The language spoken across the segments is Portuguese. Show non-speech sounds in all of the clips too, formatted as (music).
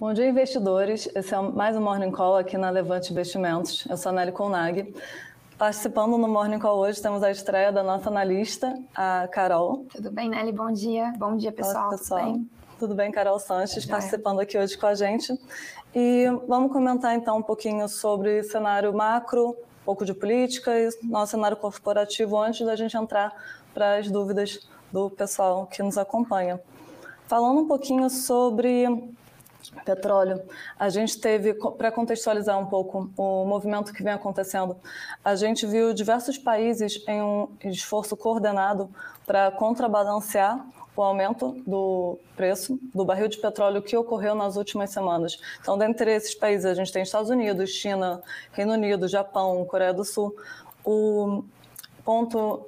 Bom dia, investidores. Esse é mais um Morning Call aqui na Levante Investimentos. Eu sou a Nelly Colnag. Participando no Morning Call hoje, temos a estreia da nossa analista, a Carol. Tudo bem, Nelly? Bom dia. Bom dia, pessoal. Olá, pessoal. Tudo bem? Tudo bem, Carol Sanches, participando aqui hoje com a gente. E vamos comentar então um pouquinho sobre cenário macro, um pouco de política e nosso cenário corporativo antes da gente entrar para as dúvidas do pessoal que nos acompanha. Falando um pouquinho sobre petróleo. A gente teve, para contextualizar um pouco o movimento que vem acontecendo, a gente viu diversos países em um esforço coordenado para contrabalancear o aumento do preço do barril de petróleo que ocorreu nas últimas semanas. Então, dentre esses países, a gente tem Estados Unidos, China, Reino Unido, Japão, Coreia do Sul. O ponto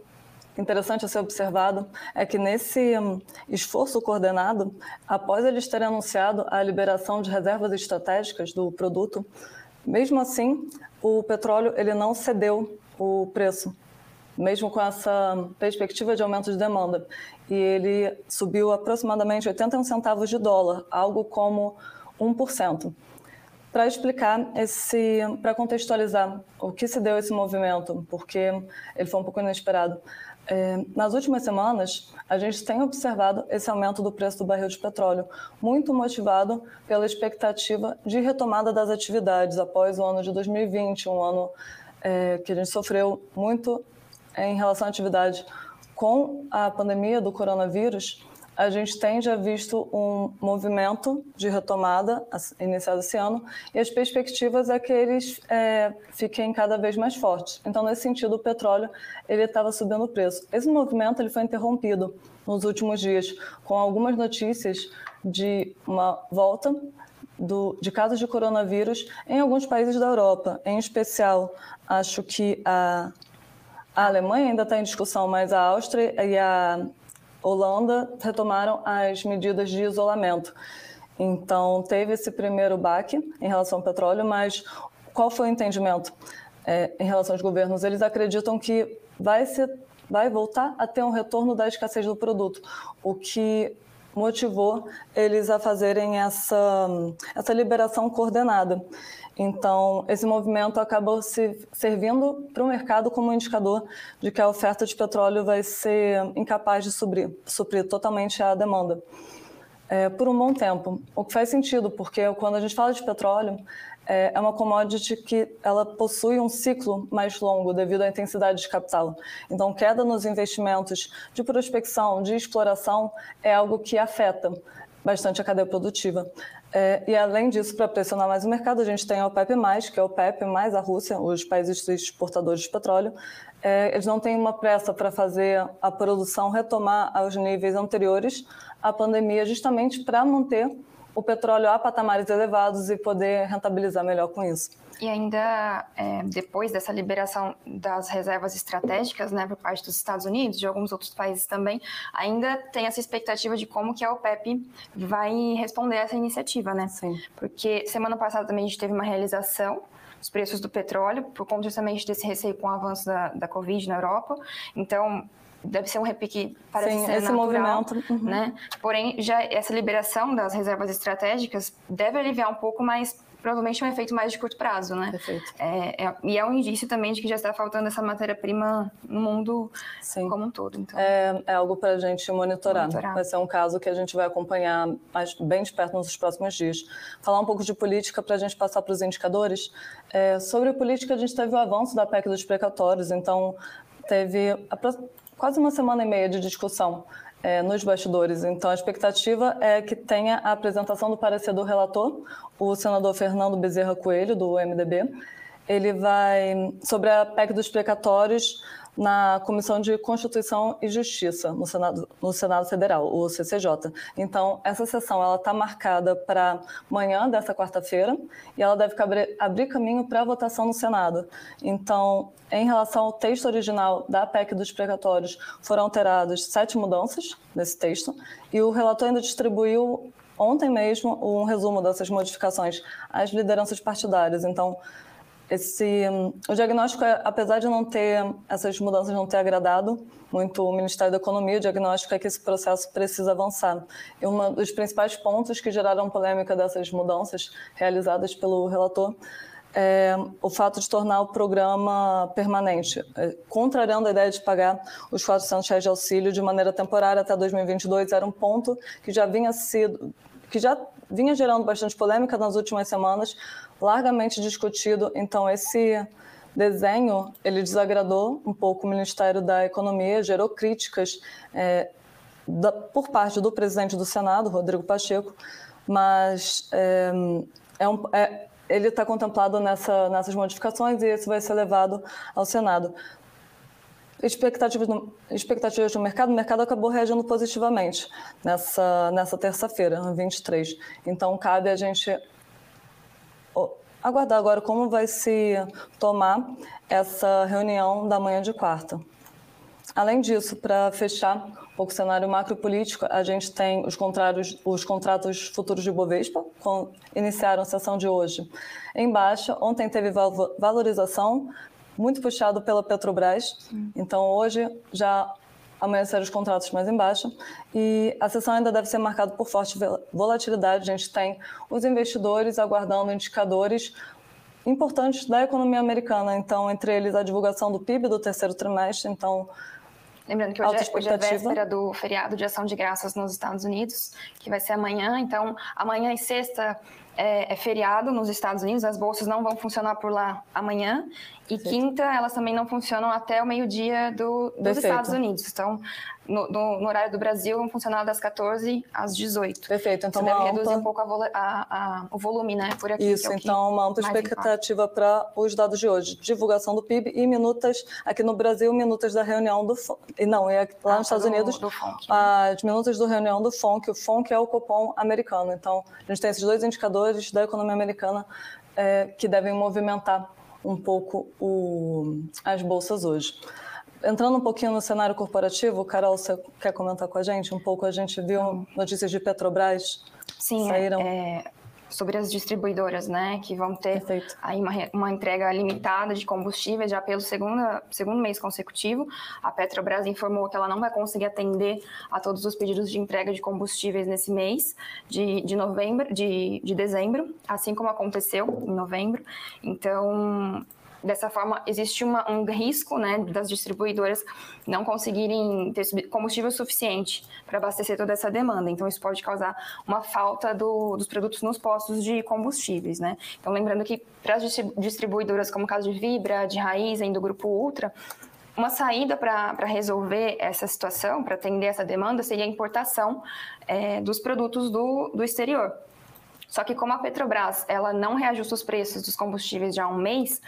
interessante a ser observado é que nesse hum, esforço coordenado, após eles terem anunciado a liberação de reservas estratégicas do produto, mesmo assim, o petróleo ele não cedeu o preço, mesmo com essa perspectiva de aumento de demanda. E ele subiu aproximadamente 81 centavos de dólar, algo como 1%. Para explicar esse, para contextualizar o que se deu esse movimento, porque ele foi um pouco inesperado. É, nas últimas semanas, a gente tem observado esse aumento do preço do barril de petróleo, muito motivado pela expectativa de retomada das atividades após o ano de 2020, um ano é, que a gente sofreu muito em relação à atividade com a pandemia do coronavírus a gente tem já visto um movimento de retomada iniciado esse ano e as perspectivas é que eles é, fiquem cada vez mais fortes. Então, nesse sentido, o petróleo ele estava subindo o preço. Esse movimento ele foi interrompido nos últimos dias com algumas notícias de uma volta do, de casos de coronavírus em alguns países da Europa, em especial, acho que a a Alemanha ainda está em discussão, mas a Áustria e a Holanda retomaram as medidas de isolamento. Então, teve esse primeiro baque em relação ao petróleo, mas qual foi o entendimento é, em relação aos governos? Eles acreditam que vai, ser, vai voltar a ter um retorno da escassez do produto, o que motivou eles a fazerem essa, essa liberação coordenada. Então, esse movimento acabou se servindo para o mercado como um indicador de que a oferta de petróleo vai ser incapaz de suprir, suprir totalmente a demanda. É, por um bom tempo. O que faz sentido, porque quando a gente fala de petróleo, é, é uma commodity que ela possui um ciclo mais longo devido à intensidade de capital. Então, queda nos investimentos de prospecção, de exploração, é algo que afeta bastante a cadeia produtiva. É, e além disso, para pressionar mais o mercado, a gente tem a OPEP+, que é o OPEP mais a Rússia, os países exportadores de petróleo. É, eles não têm uma pressa para fazer a produção retomar aos níveis anteriores à pandemia, justamente para manter o petróleo a patamares elevados e poder rentabilizar melhor com isso. E ainda é, depois dessa liberação das reservas estratégicas, né, por parte dos Estados Unidos, de alguns outros países também, ainda tem essa expectativa de como que a OPEP vai responder a essa iniciativa, né? Sim. Porque semana passada também a gente teve uma realização dos preços do petróleo, por conta justamente desse receio com o avanço da, da Covid na Europa. Então, deve ser um repique para Sim, ser esse natural, movimento. Uhum. né? Porém, já essa liberação das reservas estratégicas deve aliviar um pouco mais provavelmente um efeito mais de curto prazo, né? Perfeito. É, é, e é um indício também de que já está faltando essa matéria-prima no mundo Sim. como um todo. Então. É, é algo para a gente monitorar. Monitorar. Vai ser um caso que a gente vai acompanhar mais, bem de perto nos próximos dias. Falar um pouco de política para a gente passar para os indicadores. É, sobre política, a gente teve o avanço da PEC dos precatórios, então teve quase uma semana e meia de discussão é, nos bastidores. Então, a expectativa é que tenha a apresentação do parecer do relator, o senador Fernando Bezerra Coelho, do MDB. Ele vai, sobre a PEC dos precatórios, na Comissão de Constituição e Justiça, no Senado, no Senado Federal, o CCJ. Então, essa sessão ela está marcada para amanhã dessa quarta-feira e ela deve abrir, abrir caminho para a votação no Senado. Então, em relação ao texto original da PEC dos precatórios, foram alteradas sete mudanças nesse texto e o relator ainda distribuiu ontem mesmo um resumo dessas modificações às lideranças partidárias. Então, esse, o diagnóstico, é, apesar de não ter essas mudanças não ter agradado muito o Ministério da Economia, o diagnóstico é que esse processo precisa avançar. E um dos principais pontos que geraram polêmica dessas mudanças realizadas pelo relator é o fato de tornar o programa permanente, é, contrariando a ideia de pagar os 400 reais de auxílio de maneira temporária até 2022, era um ponto que já vinha sido que já vinha gerando bastante polêmica nas últimas semanas, largamente discutido. Então, esse desenho ele desagradou um pouco o Ministério da Economia, gerou críticas é, da, por parte do presidente do Senado, Rodrigo Pacheco, mas é, é um, é, ele está contemplado nessa, nessas modificações e esse vai ser levado ao Senado. Expectativas, no, expectativas do mercado, o mercado acabou reagindo positivamente nessa, nessa terça-feira, 23. Então, cabe a gente aguardar agora como vai se tomar essa reunião da manhã de quarta. Além disso, para fechar um pouco o cenário macropolítico, a gente tem os, os contratos futuros de Bovespa, com, iniciaram a sessão de hoje em baixa. Ontem teve valorização, muito puxado pela Petrobras. Então, hoje já amanheceram os contratos mais em baixa e a sessão ainda deve ser marcada por forte volatilidade. A gente tem os investidores aguardando indicadores importantes da economia americana, então entre eles a divulgação do PIB do terceiro trimestre, então Lembrando que hoje é, hoje é véspera do feriado de ação de graças nos Estados Unidos, que vai ser amanhã. Então, amanhã e sexta é, é, feriado nos Estados Unidos, as bolsas não vão funcionar por lá amanhã. E Perfeito. quinta, elas também não funcionam até o meio-dia do, dos Perfeito. Estados Unidos. Então, no, no, no, horário do Brasil, vão funcionar das 14 às 18. Perfeito. Então, Isso deve reduzir um pouco a, a, a, o volume, né, por aqui. Isso, é então, uma ampla expectativa para os dados de hoje. Divulgação do PIB e minutas, aqui no Brasil, minutas da reunião do FONC. Não, e lá ah, nos Estados do, Unidos, do FONC, né? as minutas da reunião do FONC. O FONC é o cupom americano. Então, a gente tem esses dois indicadores da economia americana é, que devem movimentar um pouco o, as bolsas hoje. Entrando um pouquinho no cenário corporativo, Carol, você quer comentar com a gente um pouco? A gente viu notícias de Petrobras Sim, saíram. É, sobre as distribuidoras, né, que vão ter Perfeito. aí uma, uma entrega limitada de combustíveis já pelo segunda, segundo mês consecutivo. A Petrobras informou que ela não vai conseguir atender a todos os pedidos de entrega de combustíveis nesse mês de, de novembro, de, de dezembro, assim como aconteceu em novembro. Então, Dessa forma, existe uma, um risco né, das distribuidoras não conseguirem ter combustível suficiente para abastecer toda essa demanda. Então, isso pode causar uma falta do, dos produtos nos postos de combustíveis. Né? Então, lembrando que para as distribuidoras, como o caso de Vibra, de Raizen, do Grupo Ultra, uma saída para resolver essa situação, para atender essa demanda, seria a importação é, dos produtos do, do exterior. Só que como a Petrobras ela não reajusta os preços dos combustíveis já há um mês,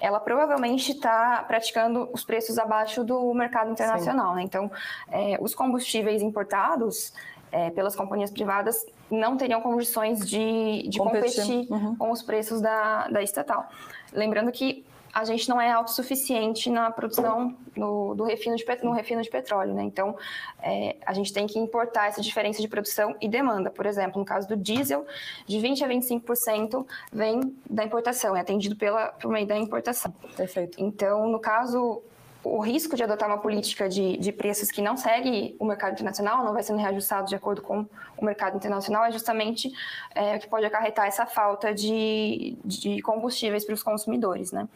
ela provavelmente está praticando os preços abaixo do mercado internacional. Né? Então, é, os combustíveis importados é, pelas companhias privadas não teriam condições de, de competir, uhum. com os preços da, da estatal. Lembrando que a gente não é autossuficiente na produção no, do refino de, no refino de petróleo, né? Então, é, a gente tem que importar essa diferença de produção e demanda. Por exemplo, no caso do diesel, de 20% a 25% vem da importação, é atendido pela, por meio da importação. Perfeito. Então, no caso o risco de adotar uma política de, de preços que não segue o mercado internacional, não vai sendo reajustado de acordo com o mercado internacional, é justamente é, que pode acarretar essa falta de, de combustíveis para os consumidores, né?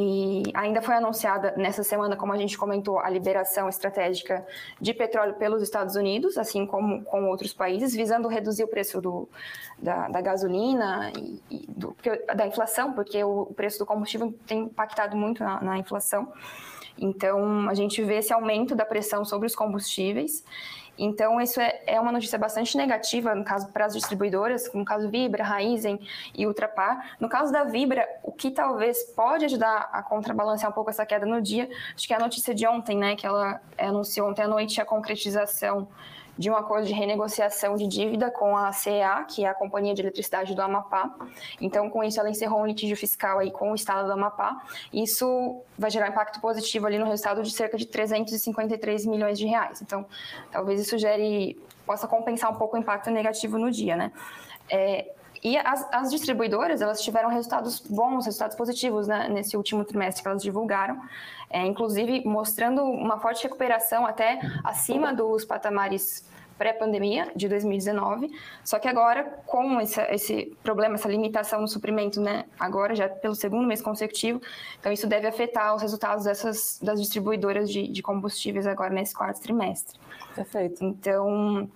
E ainda foi anunciada nessa semana, como a gente comentou, a liberação estratégica de petróleo pelos Estados Unidos, assim como com outros países, visando reduzir o preço do, da, da gasolina e, e do, da inflação, porque o preço do combustível tem impactado muito na, na inflação. Então, a gente vê esse aumento da pressão sobre os combustíveis. Então, isso é, é uma notícia bastante negativa, no caso, para as distribuidoras, no caso Vibra, Raizen e Ultrapar. No caso da Vibra, o que talvez pode ajudar a contrabalancear um pouco essa queda no dia, acho que é a notícia de ontem, né, que ela anunciou ontem à noite a concretização de um acordo de renegociação de dívida com a CEA, que é a Companhia de Eletricidade do Amapá. Então, com isso, ela encerrou um litígio fiscal aí com o Estado do Amapá. Isso vai gerar impacto positivo ali no resultado de cerca de 353 milhões de reais. Então, talvez isso gere, possa compensar um pouco o impacto negativo no dia, né? É, E as, as, distribuidoras, elas tiveram resultados bons, resultados positivos né, nesse último trimestre que elas divulgaram, é, inclusive mostrando uma forte recuperação até acima dos patamares pré-pandemia de 2019, só que agora com esse, esse, problema, essa limitação no suprimento, né, agora já pelo segundo mês consecutivo, então isso deve afetar os resultados dessas das distribuidoras de, de combustíveis agora nesse quarto trimestre. Perfeito. Então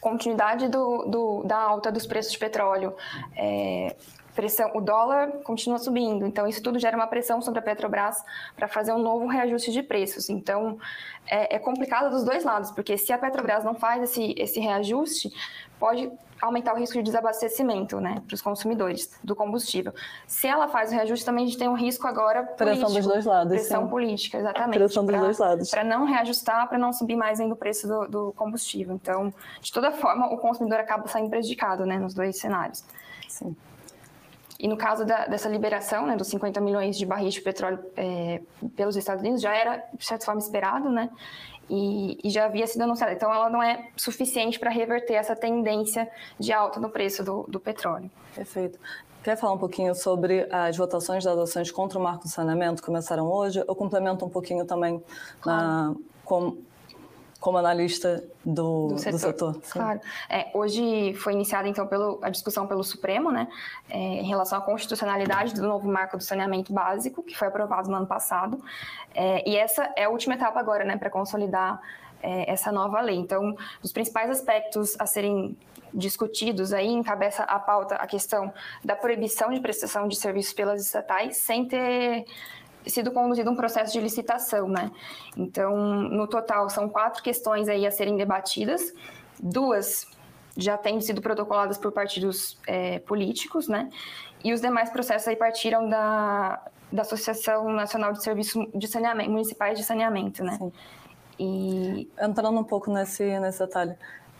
continuidade do, do, da alta dos preços de petróleo, é, pressão, o dólar continua subindo, então isso tudo gera uma pressão sobre a Petrobras para fazer um novo reajuste de preços. Então é, é, complicado dos dois lados, porque se a Petrobras não faz esse, esse reajuste, pode aumentar o risco de desabastecimento né, para os consumidores do combustível. Se ela faz o reajuste, também a gente tem um risco agora político. Pressão dos dois lados. Pressão sim. política, exatamente. Pressão dos pra, dois lados. Para não reajustar, para não subir mais ainda o preço do, do, combustível. Então, de toda forma, o consumidor acaba saindo prejudicado né, nos dois cenários. Sim. E no caso da, dessa liberação né, dos 50 milhões de barris de petróleo é, pelos Estados Unidos, já era, de certa forma, esperado, né? E, e, já havia sido anunciada. Então, ela não é suficiente para reverter essa tendência de alta no preço do, do, petróleo. Perfeito. Quer falar um pouquinho sobre as votações das ações contra o marco do saneamento que começaram hoje? Eu complemento um pouquinho também claro. na, com, como analista do, do setor. Do setor claro. É, hoje foi iniciada, então, pelo, a discussão pelo Supremo, né, é, em relação à constitucionalidade do novo marco do saneamento básico, que foi aprovado no ano passado. É, e essa é a última etapa agora, né, para consolidar é, essa nova lei. Então, os principais aspectos a serem discutidos aí encabeça a pauta a questão da proibição de prestação de serviços pelas estatais sem ter sido conduzido um processo de licitação, né? Então, no total, são quatro questões aí a serem debatidas, duas já têm sido protocoladas por partidos é, políticos, né? E os demais processos aí partiram da, da Associação Nacional de Serviços de Saneamento, Municipais de Saneamento, né? Sim. E... Entrando um pouco nesse, nesse detalhe,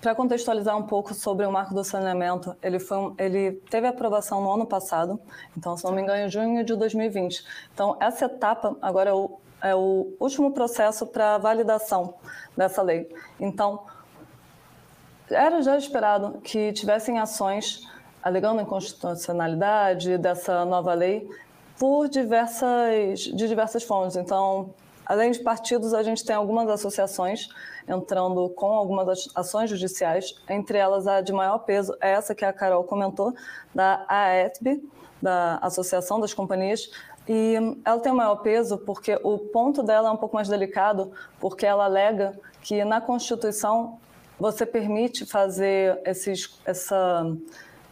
para contextualizar um pouco sobre o marco do saneamento, ele, foi, ele teve aprovação no ano passado, então, se não me engano, em junho de 2020. Então, essa etapa agora é o, é o último processo para validação dessa lei. Então, era já esperado que tivessem ações alegando inconstitucionalidade dessa nova lei por diversas, de diversas fontes. Então, além de partidos, a gente tem algumas associações entrando com algumas ações judiciais, entre elas a de maior peso é essa que a Carol comentou, da AETB, da Associação das Companhias, e ela tem o maior peso porque o ponto dela é um pouco mais delicado, porque ela alega que na Constituição você permite fazer esses, essa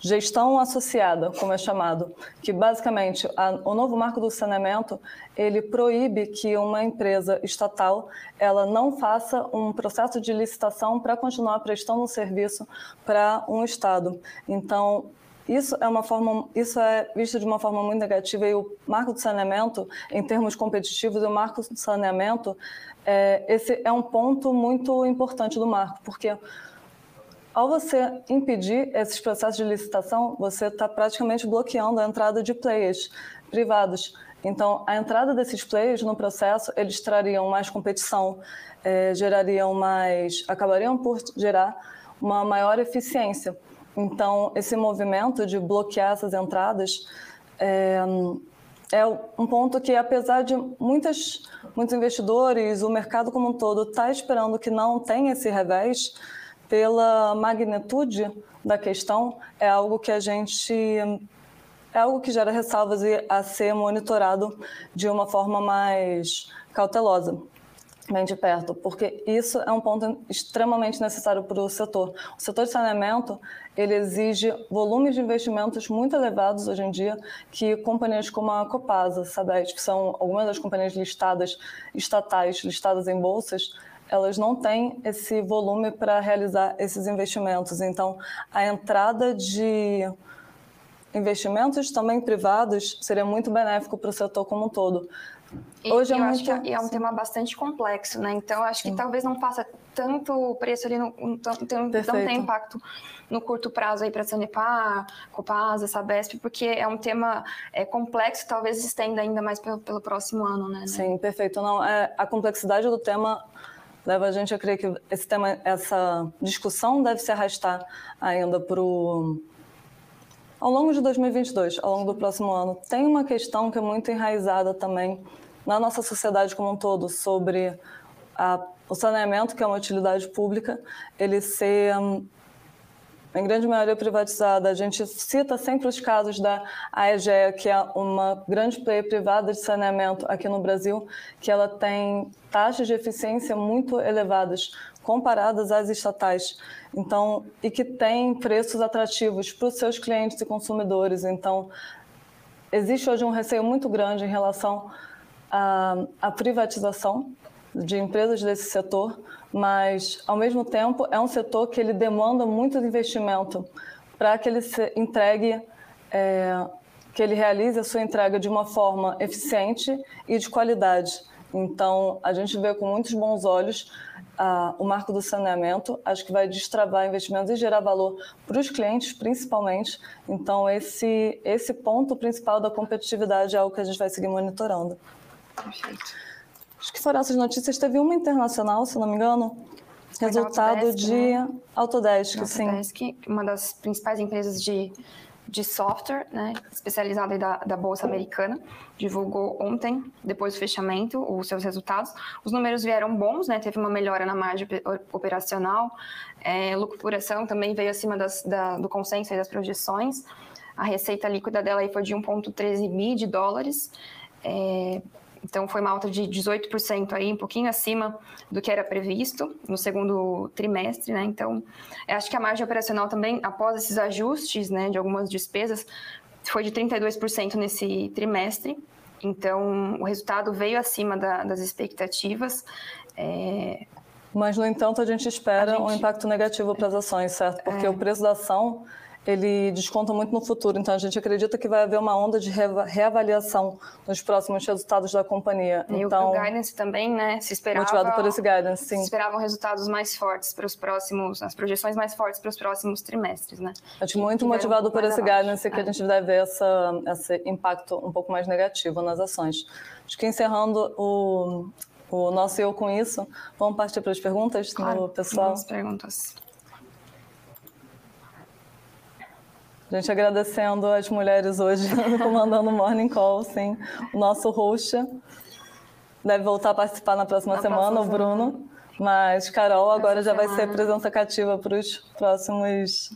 gestão associada, como é chamado, que basicamente a, o novo marco do saneamento ele proíbe que uma empresa estatal ela não faça um processo de licitação para continuar prestando um serviço para um estado. Então isso é uma forma, isso é visto de uma forma muito negativa e o marco do saneamento, em termos competitivos, o marco do saneamento, é, esse é um ponto muito importante do marco, porque ao você impedir esses processos de licitação, você está praticamente bloqueando a entrada de players privados. Então, a entrada desses players no processo, eles trariam mais competição, é, gerariam mais, acabariam por gerar uma maior eficiência. Então, esse movimento de bloquear essas entradas é, é um ponto que, apesar de muitas, muitos investidores, o mercado como um todo está esperando que não tenha esse revés, pela magnitude da questão, é algo que a gente é algo que gera ressalvas e a ser monitorado de uma forma mais cautelosa, bem de perto, porque isso é um ponto extremamente necessário para o setor. O setor de saneamento ele exige volumes de investimentos muito elevados hoje em dia que companhias como a Copasa, Sabesp, que são algumas das companhias listadas estatais listadas em bolsas, elas não têm esse volume para realizar esses investimentos. Então, a entrada de investimentos também privados seria muito benéfico para o setor como um todo. Hoje é eu muito... acho que é um tema bastante complexo, né? Então, acho que Sim. talvez não faça tanto preço ali, no, não, não tem impacto no curto prazo aí para a Sanepar, Copasa, Sabesp, porque é um tema é, complexo, talvez estenda ainda mais pelo, pelo próximo ano, né? Sim, perfeito. Não, é, a complexidade do tema leva a gente a crer que esse tema, essa discussão deve se arrastar ainda para o Ao longo de 2022, ao longo do próximo ano, tem uma questão que é muito enraizada também na nossa sociedade como um todo sobre a, o saneamento, que é uma utilidade pública, ele ser hum, em grande maioria privatizada. A gente cita sempre os casos da AEGEA, que é uma grande player privada de saneamento aqui no Brasil, que ela tem taxas de eficiência muito elevadas comparadas às estatais. Então, e que tem preços atrativos para os seus clientes e consumidores. Então, existe hoje um receio muito grande em relação à, à privatização de empresas desse setor, mas ao mesmo tempo é um setor que ele demanda muito investimento para que ele se entregue, é, que ele realize a sua entrega de uma forma eficiente e de qualidade. Então a gente vê com muitos bons olhos o marco do saneamento, acho que vai destravar investimentos e gerar valor para os clientes, principalmente. Então esse esse ponto principal da competitividade é algo que a gente vai seguir monitorando. Perfeito. Acho que foram essas notícias. Teve uma internacional, se não me engano, resultado Autodesk, de né? Autodesk, Autodesk, sim. Autodesk, uma das principais empresas de, de software, né, especializada da, da Bolsa Americana, divulgou ontem, depois do fechamento, os seus resultados. Os números vieram bons, né, teve uma melhora na margem operacional, é, lucro por ação também veio acima das, da, do consenso e das projeções. A receita líquida dela aí foi de 1,13 bi de dólares. É, então, foi uma alta de 18% aí, um pouquinho acima do que era previsto no segundo trimestre, né? Então, acho que a margem operacional também, após esses ajustes, né, de algumas despesas, foi de 32% nesse trimestre. Então, o resultado veio acima da, das expectativas. É... Mas, no entanto, a gente espera a gente... um impacto negativo para as ações, certo? Porque é... o preço da ação ele desconta muito no futuro. Então, a gente acredita que vai haver uma onda de reavaliação nos próximos resultados da companhia. E então, o guidance também, né? Se esperava... Motivado por esse guidance, sim. Se esperavam resultados mais fortes para os próximos... As projeções mais fortes para os próximos trimestres, né? Acho muito motivado por esse abaixo. guidance que é. a gente deve ver essa, esse impacto um pouco mais negativo nas ações. Acho que encerrando o, o nosso eu com isso, vamos partir para as perguntas claro, do pessoal? Vamos perguntas. A gente agradecendo as mulheres hoje (laughs) comandando o Morning Call, sim. O nosso host deve voltar a participar na próxima na semana, próxima o Bruno. Semana. Mas Carol agora Essa já semana. vai ser representativa para os próximos.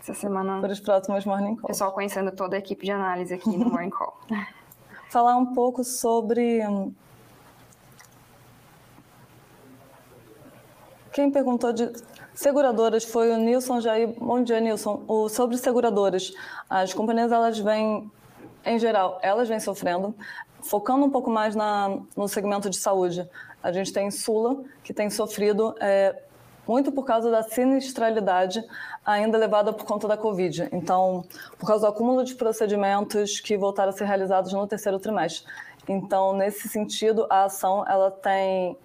Essa semana. Para os próximos Morning Call. Pessoal conhecendo toda a equipe de análise aqui no Morning Call. (laughs) Falar um pouco sobre. Quem perguntou de Seguradoras, foi o Nilson Jair. Bom dia, Nilson. O, sobre seguradoras, as companhias, elas vêm, em geral, elas vêm sofrendo, focando um pouco mais na, no segmento de saúde. A gente tem Sula, que tem sofrido é, muito por causa da sinistralidade ainda levada por conta da Covid. Então, por causa do acúmulo de procedimentos que voltaram a ser realizados no terceiro trimestre. Então, nesse sentido, a ação ela tem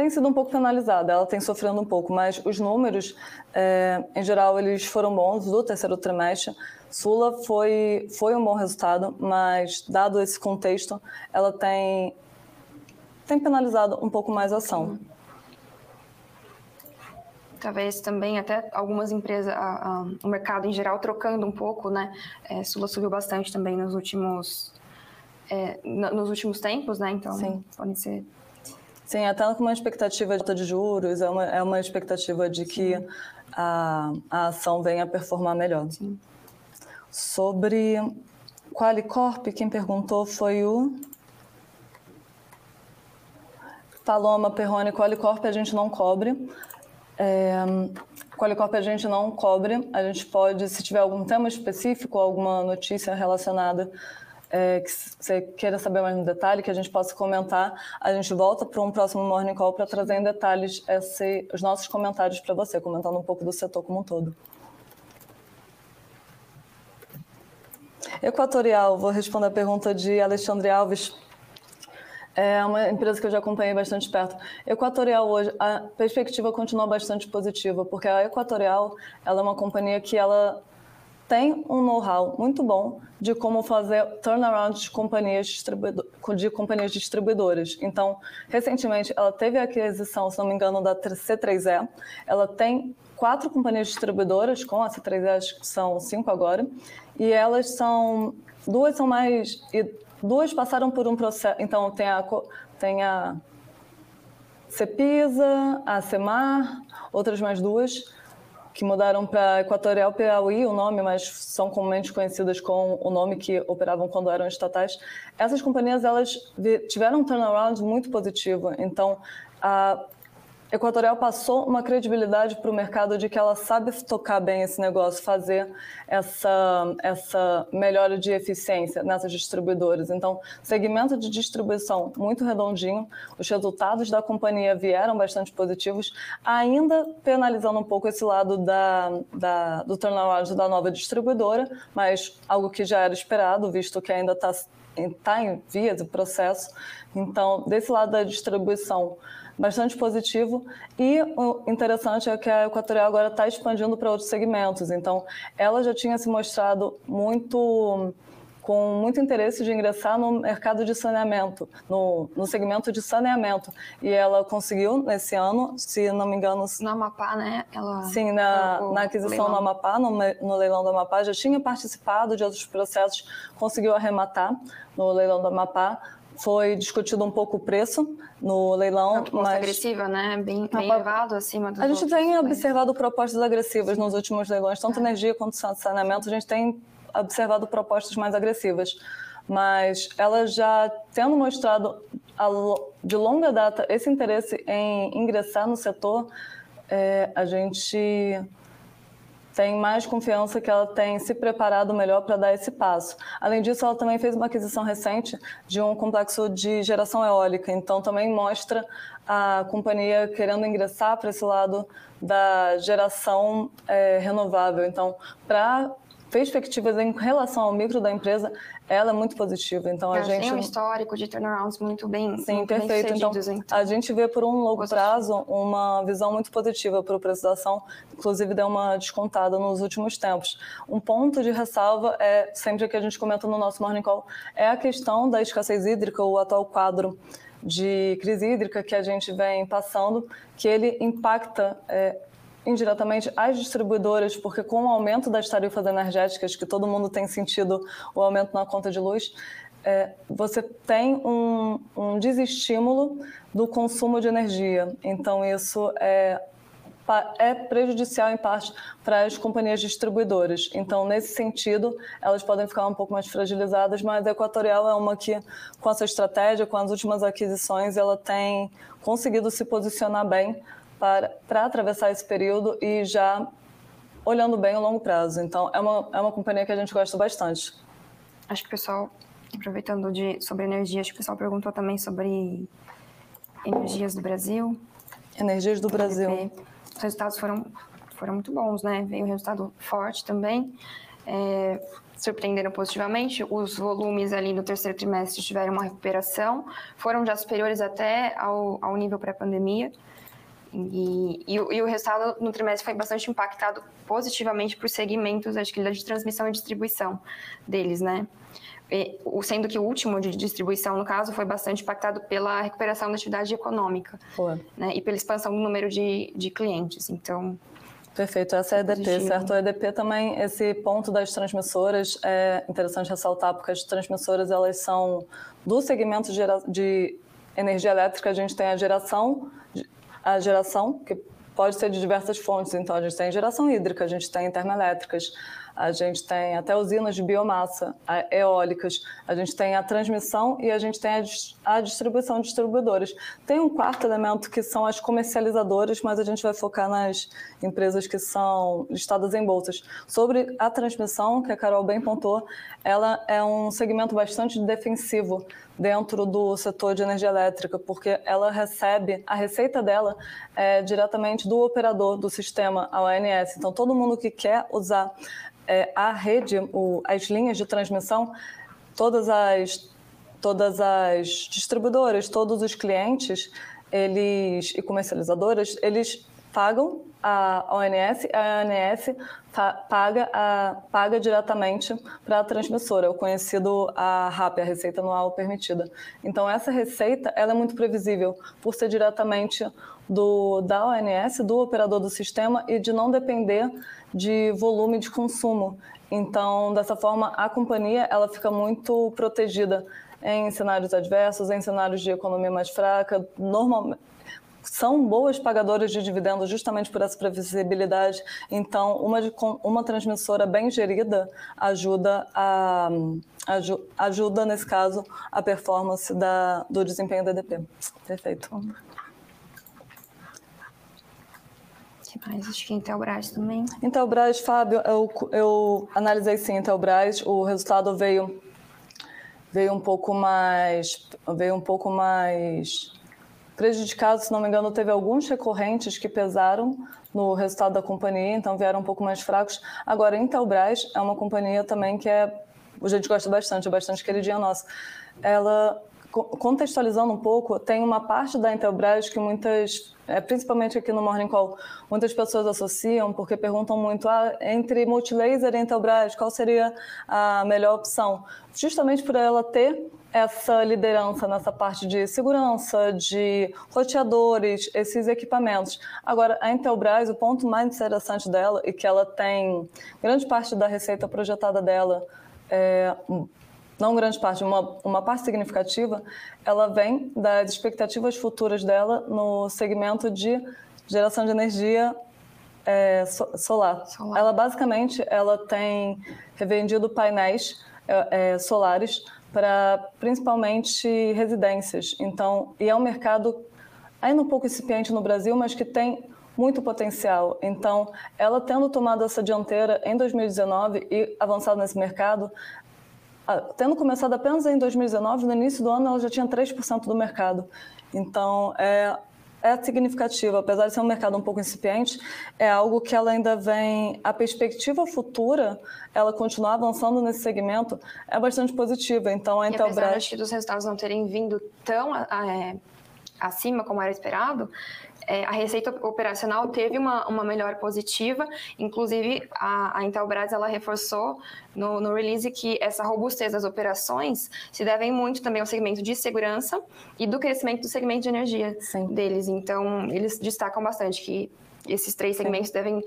tem sido um pouco penalizada, ela tem sofrendo um pouco, mas os números, é, em geral, eles foram bons do terceiro trimestre. Sula foi, foi um bom resultado, mas, dado esse contexto, ela tem, tem penalizado um pouco mais a ação. Talvez também até algumas empresas, a, a, o mercado em geral trocando um pouco, né? É, Sula subiu bastante também nos últimos, é, nos últimos tempos, né? Então, Sim. podem ser Sim, até com uma expectativa de de juros, é uma, é uma expectativa de que a, a ação venha a performar melhor. Sim. Sobre Qualicorp, quem perguntou foi o Paloma Perrone. Qualicorp a gente não cobre. É, Qualicorp a gente não cobre. A gente pode, se tiver algum tema específico, alguma notícia relacionada é, que você queira saber mais no detalhe, que a gente possa comentar, a gente volta para um próximo Morning Call para trazer em detalhes esse, os nossos comentários para você, comentando um pouco do setor como um todo. Equatorial, vou responder a pergunta de Alexandre Alves. É uma empresa que eu já acompanhei bastante perto. Equatorial hoje, a perspectiva continua bastante positiva, porque a Equatorial ela é uma companhia que ela tem um know-how muito bom de como fazer turnaround de companhias de companhias distribuidoras. Então, recentemente, ela teve a aquisição, se não me engano, da C3E. Ela tem quatro companhias distribuidoras, com a C3E são cinco agora, e elas são, duas são mais, duas passaram por um processo, então tem a, tem a Cepisa, a Semar, outras mais duas, que mudaram para Equatorial Piauí o nome, mas são comumente conhecidas com o nome que operavam quando eram estatais. Essas companhias elas tiveram um turnaround muito positivo. Então, a Equatorial passou uma credibilidade para o mercado de que ela sabe tocar bem esse negócio, fazer essa, essa melhora de eficiência nessas distribuidoras. Então, segmento de distribuição muito redondinho, os resultados da companhia vieram bastante positivos, ainda penalizando um pouco esse lado da, da, do turnaround da nova distribuidora, mas algo que já era esperado, visto que ainda está tá em via de processo. Então, desse lado da distribuição, bastante positivo. E o interessante é que a Equatorial agora está expandindo para outros segmentos. Então, ela já tinha se mostrado muito com muito interesse de ingressar no mercado de saneamento, no, no segmento de saneamento. E ela conseguiu nesse ano, se não me engano. No Amapá, né? Ela, Sim, na, o, na aquisição no Amapá, no, no leilão do Amapá, já tinha participado de outros processos, conseguiu arrematar no leilão do Amapá foi discutido um pouco o preço no leilão. A proposta mas... agressiva, né? Bem, bem elevado acima dos A gente tem observado propostas agressivas nos últimos leilões, tanto é. energia quanto saneamento, a gente tem observado propostas mais agressivas. Mas ela já tendo mostrado de longa data esse interesse em ingressar no setor, é, a gente tem mais confiança que ela tem se preparado melhor para dar esse passo. Além disso, ela também fez uma aquisição recente de um complexo de geração eólica, então também mostra a companhia querendo ingressar para esse lado da geração é, renovável. Então, para perspectivas em relação ao micro da empresa, ela é muito positiva. Então, a gente tem um histórico de turnarounds muito bem Sim, muito perfeito. Bem então, então, a gente vê por um longo prazo uma visão muito positiva para o preço da ação, inclusive deu uma descontada nos últimos tempos. Um ponto de ressalva é, sempre que a gente comenta no nosso Morning Call, é a questão da escassez hídrica, o atual quadro de crise hídrica que a gente vem passando, que ele impacta é, indiretamente as distribuidoras, porque com o aumento das tarifas energéticas, que todo mundo tem sentido o aumento na conta de luz, é, você tem um, um desestímulo do consumo de energia. Então, isso é, é prejudicial, em parte, para as companhias distribuidoras. Então, nesse sentido, elas podem ficar um pouco mais fragilizadas, mas a Equatorial é uma que, com essa estratégia, com as últimas aquisições, ela tem conseguido se posicionar bem para, para atravessar esse período e já olhando bem o longo prazo. Então, é uma, é uma companhia que a gente gosta bastante. Acho que o pessoal, aproveitando de, sobre energia, acho que o pessoal perguntou também sobre energias do Brasil. Energias do Brasil. Os resultados foram, foram muito bons, né? Veio um resultado forte também. É, surpreenderam positivamente. Os volumes ali no terceiro trimestre tiveram uma recuperação, foram já superiores até ao, ao nível pré-pandemia. E, e, e, o resultado no trimestre foi bastante impactado positivamente por segmentos, acho que de transmissão e distribuição deles, né? E, sendo que o último de distribuição, no caso, foi bastante impactado pela recuperação da atividade econômica né? e pela expansão do número de, de clientes. Então, Perfeito, essa é a EDP, positivo. certo? A EDP também, esse ponto das transmissoras é interessante ressaltar, porque as transmissoras elas são do segmento de, de energia elétrica, a gente tem a geração a geração, que pode ser de diversas fontes. Então, a gente tem geração hídrica, a gente tem termoelétricas, a gente tem até usinas de biomassa eólicas, a gente tem a transmissão e a gente tem a distribuição de distribuidores. Tem um quarto elemento que são as comercializadoras, mas a gente vai focar nas empresas que são listadas em bolsas. Sobre a transmissão, que a Carol bem pontuou, ela é um segmento bastante defensivo dentro do setor de energia elétrica, porque ela recebe, a receita dela é diretamente do operador do sistema, a ONS. Então, todo mundo que quer usar é, a rede, o, as linhas de transmissão, todas as, todas as distribuidoras, todos os clientes eles e comercializadoras, eles pagam a ONS, a ONS paga, a, paga diretamente para a transmissora, o conhecido a RAP, a Receita Anual Permitida. Então, essa receita ela é muito previsível, por ser diretamente do, da ONS, do operador do sistema, e de não depender de volume de consumo. Então, dessa forma, a companhia ela fica muito protegida em cenários adversos, em cenários de economia mais fraca. Normalmente, são boas pagadoras de dividendos justamente por essa previsibilidade. Então, uma, uma transmissora bem gerida ajuda, a, ajuda, nesse caso, a performance da, do desempenho da EDP. Perfeito. que mais? Acho que Intelbras também. Intelbras, Fábio, eu, eu analisei sim Intelbras, o resultado veio veio um pouco mais veio um pouco mais prejudicado, se não me engano, teve alguns recorrentes que pesaram no resultado da companhia, então vieram um pouco mais fracos. Agora, Intelbras é uma companhia também que é a gente gosta bastante, é bastante queridinha nossa. Ela contextualizando um pouco, tem uma parte da Intelbras que muitas, é, principalmente aqui no Morning Call, muitas pessoas associam porque perguntam muito ah, entre Multilaser e Intelbras, qual seria a melhor opção? Justamente por ela ter essa liderança nessa parte de segurança, de roteadores, esses equipamentos. Agora, a Intelbras, o ponto mais interessante dela e que ela tem grande parte da receita projetada dela é, não grande parte, uma, uma parte significativa, ela vem das expectativas futuras dela no segmento de geração de energia é, solar. solar. Ela basicamente ela tem revendido painéis é, é, solares para principalmente residências. Então, e é um mercado ainda um pouco incipiente no Brasil, mas que tem muito potencial. Então, ela tendo tomado essa dianteira em 2019 e avançado nesse mercado, tendo começado apenas em 2019, no início do ano ela já tinha 3% do mercado. Então, é, é significativo, apesar de ser um mercado um pouco incipiente, é algo que ela ainda vem. A perspectiva futura, ela continuar avançando nesse segmento, é bastante positiva. Então, a Intelbras. E apesar dos resultados não terem vindo tão é, acima como era esperado, é, a receita operacional teve uma, uma melhora positiva, inclusive a, a Intelbras ela reforçou no, no, release que essa robustez das operações se devem muito também ao segmento de segurança e do crescimento do segmento de energia Sim. deles. Então, eles destacam bastante que esses três segmentos devem,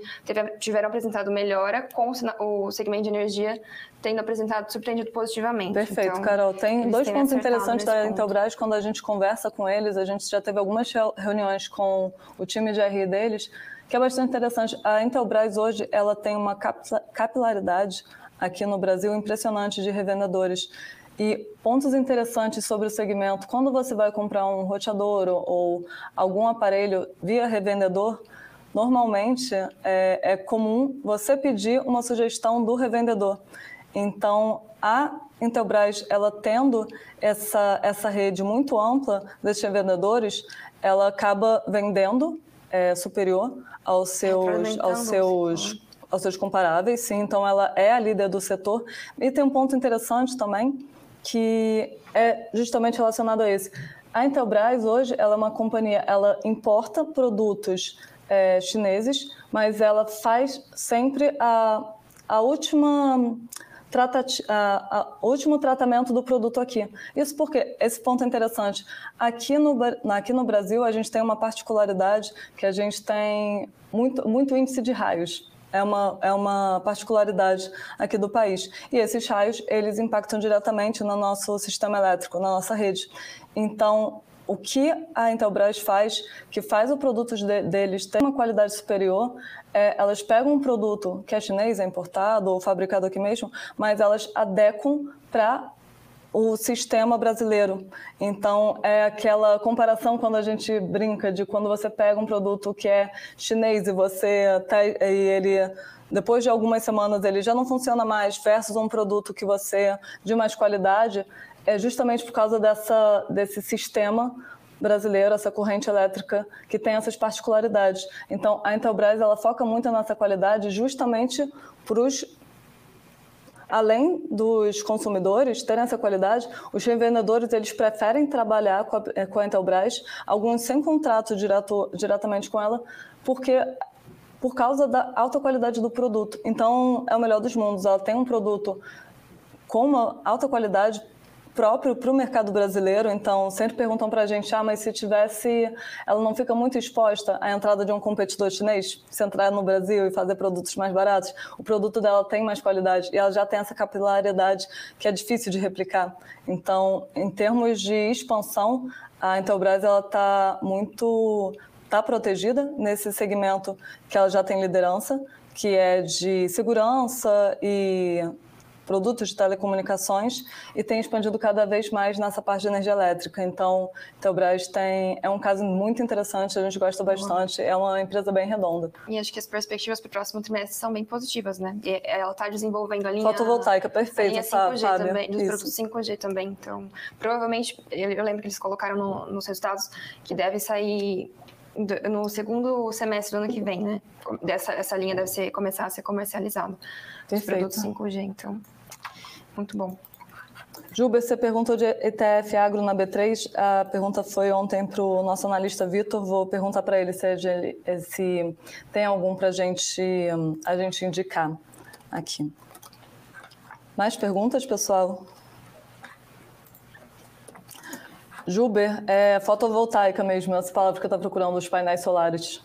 tiveram apresentado melhora, com o segmento de energia tendo apresentado surpreendido positivamente. Perfeito, então, Carol. Tem dois pontos interessantes da Intelbras. Quando a gente conversa com eles, a gente já teve algumas reuniões com o time de RI deles, que é bastante interessante. A Intelbras hoje ela tem uma capilaridade aqui no Brasil impressionante de revendedores. E pontos interessantes sobre o segmento, quando você vai comprar um roteador ou algum aparelho via revendedor, normalmente é, é comum você pedir uma sugestão do revendedor. Então, a Intelbras, ela tendo essa, essa rede muito ampla desses revendedores, ela acaba vendendo é, superior aos seus, aos seus aos seus comparáveis, sim. Então, ela é a líder do setor. E tem um ponto interessante também, que é justamente relacionado a esse. A Intelbras, hoje, ela é uma companhia, ela importa produtos é, chineses, mas ela faz sempre a, a última a, a, último tratamento do produto aqui. Isso porque esse ponto é interessante. Aqui no, aqui no Brasil a gente tem uma particularidade que a gente tem muito, muito índice de raios. É uma, é uma particularidade aqui do país. E esses raios, eles impactam diretamente no nosso sistema elétrico, na nossa rede. Então, o que a Intelbras faz, que faz o produto de, deles ter uma qualidade superior, é, elas pegam um produto que é chinês, é importado ou fabricado aqui mesmo, mas elas adequam para o sistema brasileiro. Então, é aquela comparação quando a gente brinca de quando você pega um produto que é chinês e você tá, e ele depois de algumas semanas ele já não funciona mais versus um produto que você de mais qualidade, é justamente por causa dessa, desse sistema brasileiro, essa corrente elétrica que tem essas particularidades. Então, a Intelbras ela foca muito nessa qualidade justamente para os além dos consumidores terem essa qualidade, os revendedores eles preferem trabalhar com a, com a Intelbras, alguns sem contrato direto, diretamente com ela, porque por causa da alta qualidade do produto. Então, é o melhor dos mundos. Ela tem um produto com uma alta qualidade próprio para o mercado brasileiro. Então, sempre perguntam para a gente: ah, mas se tivesse. Ela não fica muito exposta à entrada de um competidor chinês? Se entrar no Brasil e fazer produtos mais baratos, o produto dela tem mais qualidade e ela já tem essa capilaridade que é difícil de replicar. Então, em termos de expansão, a Intelbras está muito está protegida nesse segmento que ela já tem liderança, que é de segurança e produtos de telecomunicações e tem expandido cada vez mais nessa parte de energia elétrica. Então, Telbras tem é um caso muito interessante, a gente gosta bastante, é uma empresa bem redonda. E acho que as perspectivas para o próximo trimestre são bem positivas, né? E ela está desenvolvendo a linha fotovoltaica perfeita, a linha 5G sabe? também, dos produtos 5G também. Então, provavelmente eu, lembro que eles colocaram no, nos resultados que deve sair no segundo semestre do ano que vem, né? Dessa, essa linha deve ser, começar a ser comercializada. Os produtos 5G, então, muito bom. Juba, você perguntou de ETF agro na B3. A pergunta foi ontem para o nosso analista Vitor. Vou perguntar para ele se, é se tem algum para gente, a gente indicar aqui. Mais perguntas, pessoal? Juber é fotovoltaica mesmo, essa palavra que eu estou procurando, os painéis solares.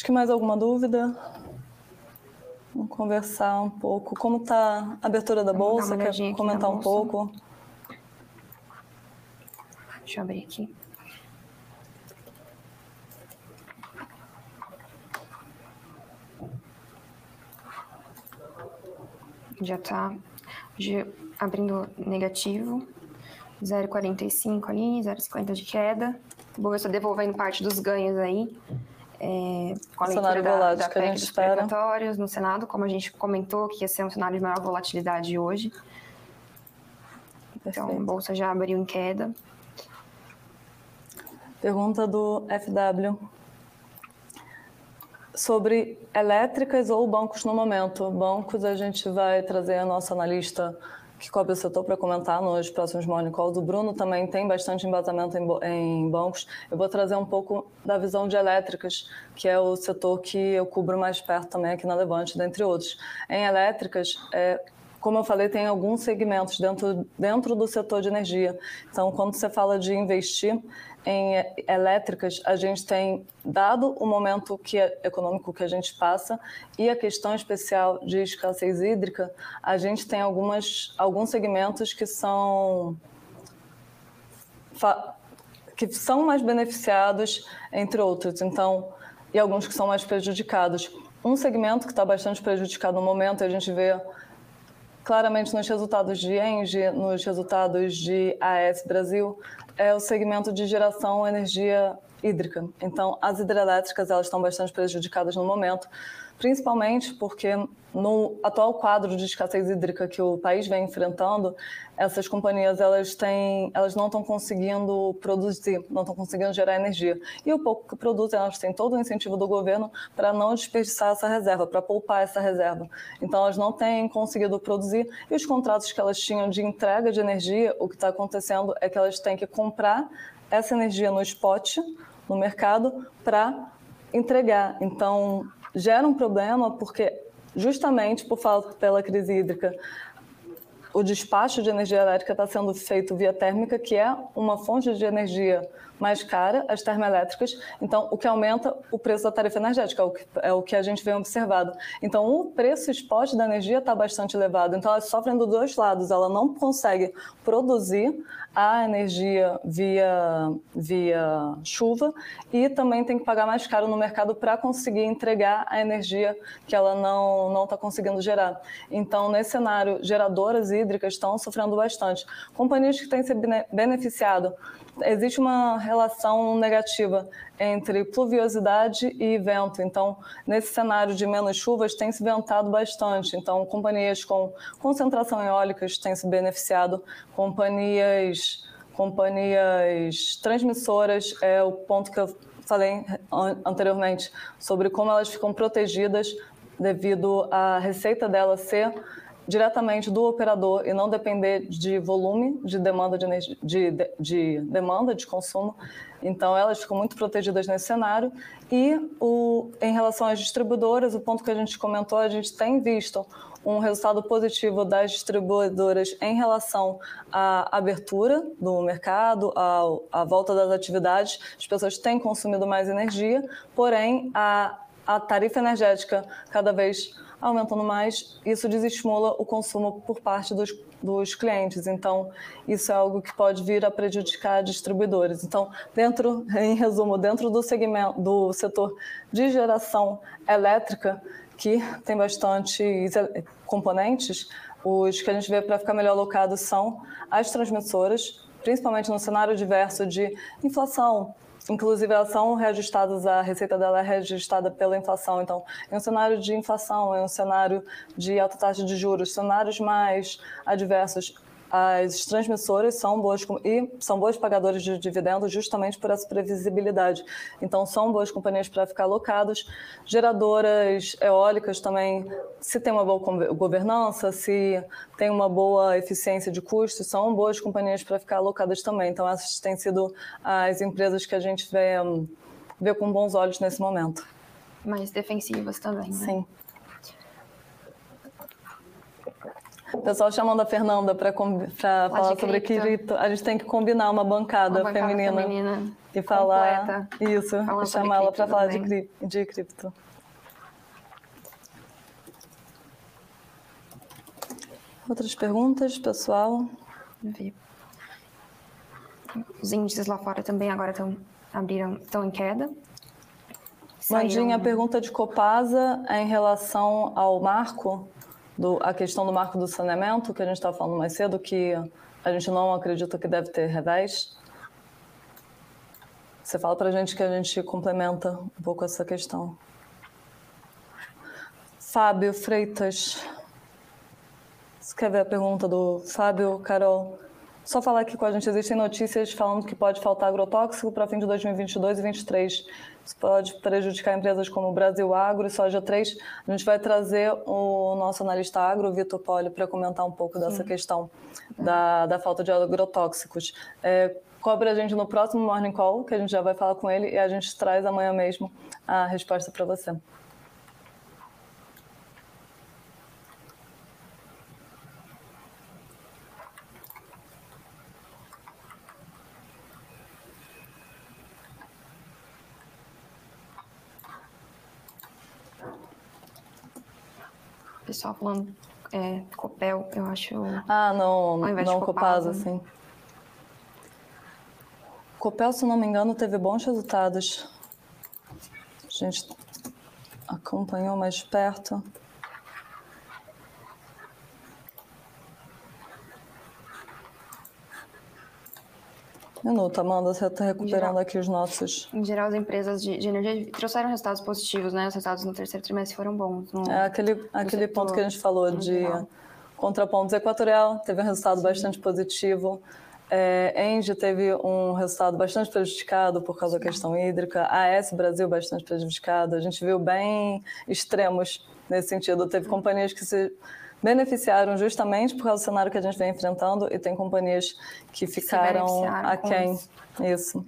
Acho que mais alguma dúvida? Vamos conversar um pouco. Como está a abertura da bolsa? Quer comentar um pouco? Deixa eu abrir aqui. já está abrindo negativo, 0,45 ali, 0,50 de queda. O Bovespa devolvendo parte dos ganhos aí. É, com a leitura da, da PEC dos precatórios no Senado, como a gente comentou, que ia ser um cenário de maior volatilidade hoje. Perfeito. Então, a Bolsa já abriu em queda. Pergunta do FW sobre elétricas ou bancos no momento. Bancos, a gente vai trazer a nossa analista que cobre o setor para comentar nos próximos morning calls. O Bruno também tem bastante embasamento em, em, bancos. Eu vou trazer um pouco da visão de elétricas, que é o setor que eu cubro mais perto também aqui na Levante, dentre outros. Em elétricas, é, como eu falei, tem alguns segmentos dentro, dentro do setor de energia. Então, quando você fala de investir, em elétricas, a gente tem, dado o momento que é econômico que a gente passa e a questão especial de escassez hídrica, a gente tem algumas, alguns segmentos que são, que são mais beneficiados, entre outros. Então, e alguns que são mais prejudicados. Um segmento que está bastante prejudicado no momento, a gente vê claramente nos resultados de Engie, nos resultados de AS Brasil, é o segmento de geração energia hídrica. Então, as hidrelétricas elas estão bastante prejudicadas no momento, principalmente porque no atual quadro de escassez hídrica que o país vem enfrentando, essas companhias elas têm, elas não estão conseguindo produzir, não estão conseguindo gerar energia. E o pouco que produzem, elas têm todo o incentivo do governo para não desperdiçar essa reserva, para poupar essa reserva. Então elas não têm conseguido produzir e os contratos que elas tinham de entrega de energia, o que está acontecendo é que elas têm que comprar essa energia no spot, no mercado, para entregar. Então gera um problema porque justamente por falta pela crise hídrica, o despacho de energia elétrica está sendo feito via térmica, que é uma fonte de energia mais cara, as termoelétricas, então o que aumenta o preço da tarifa energética, é o que, é o que a gente vem observado. Então o preço spot da energia está bastante elevado, então elas sofrem dos dois lados, ela não consegue produzir a energia via, via chuva e também tem que pagar mais caro no mercado para conseguir entregar a energia que ela não está conseguindo gerar. Então, nesse cenário, geradoras hídricas estão sofrendo bastante. Companhias que têm se beneficiado existe uma relação negativa entre pluviosidade e vento. Então, nesse cenário de menos chuvas, tem se ventado bastante. Então, companhias com concentração eólicas têm se beneficiado, companhias, companhias transmissoras é o ponto que eu falei anteriormente sobre como elas ficam protegidas devido à receita dela ser diretamente do operador e não depender de volume de demanda de, de, de, de, demanda de consumo. Então, elas ficam muito protegidas nesse cenário. E o, em relação às distribuidoras, o ponto que a gente comentou, a gente tem visto um resultado positivo das distribuidoras em relação à abertura do mercado, à, à volta das atividades. As pessoas têm consumido mais energia, porém, a, a tarifa energética cada vez aumentando mais, isso desestimula o consumo por parte dos, dos clientes. Então, isso é algo que pode vir a prejudicar distribuidores. Então, dentro, (laughs) em resumo, dentro do segmento do setor de geração elétrica, que tem bastante componentes, os que a gente vê para ficar melhor alocados são as transmissoras, principalmente no cenário diverso de inflação, Inclusive, elas são reajustadas, a receita dela é reajustada pela inflação. Então, em um cenário de inflação, em um cenário de alta taxa de juros, cenários mais adversos, as transmissoras são boas e são boas pagadoras de dividendos justamente por essa previsibilidade. Então, são boas companhias para ficar alocadas. Geradoras eólicas também, se tem uma boa governança, se tem uma boa eficiência de custos, são boas companhias para ficar alocadas também. Então, essas têm sido as empresas que a gente vê, vê com bons olhos nesse momento. Mais defensivas também, né? Sim. O pessoal chamando a Fernanda para falar sobre cripto. A gente tem que combinar uma bancada, uma bancada feminina, feminina, e falar completa, isso, e chamar ela para falar de, de cripto. Outras perguntas, pessoal? Os índices lá fora também agora estão abriram, estão em queda. Mandinha, a pergunta de Copasa é em relação ao marco do, a questão do marco do saneamento, que a gente estava falando mais cedo, que a gente não acredita que deve ter revés. Você fala para a gente que a gente complementa um pouco essa questão. Fábio Freitas. Você quer ver a pergunta do Fábio, Carol? Só falar aqui com a gente, existem notícias falando que pode faltar agrotóxico para fim de 2022 e 2023. Isso pode prejudicar empresas como Brasil Agro e Soja 3. A gente vai trazer o nosso analista agro, Vitor Poli, para comentar um pouco dessa Sim. questão da, da falta de agrotóxicos. É, cobre a gente no próximo Morning Call, que a gente já vai falar com ele, e a gente traz amanhã mesmo a resposta para você. Pessoal falando é, Copel, eu acho. Ah, não, não Copasa, sim. Copel, se não me engano, teve bons resultados. A gente acompanhou mais perto. Minuto, Amanda, você está recuperando geral, aqui os nossos. Em geral, as empresas de, de, energia trouxeram resultados positivos, né? Os resultados no terceiro trimestre foram bons. No, é aquele, aquele ponto que a gente falou de geral. contrapontos. Equatorial teve um resultado Sim. bastante positivo. É, Engie teve um resultado bastante prejudicado por causa da questão hídrica. AS Brasil bastante prejudicado. A gente viu bem extremos nesse sentido. Teve companhias que se beneficiaram justamente por causa do cenário que a gente vem enfrentando e tem companhias que ficaram aquém. Isso.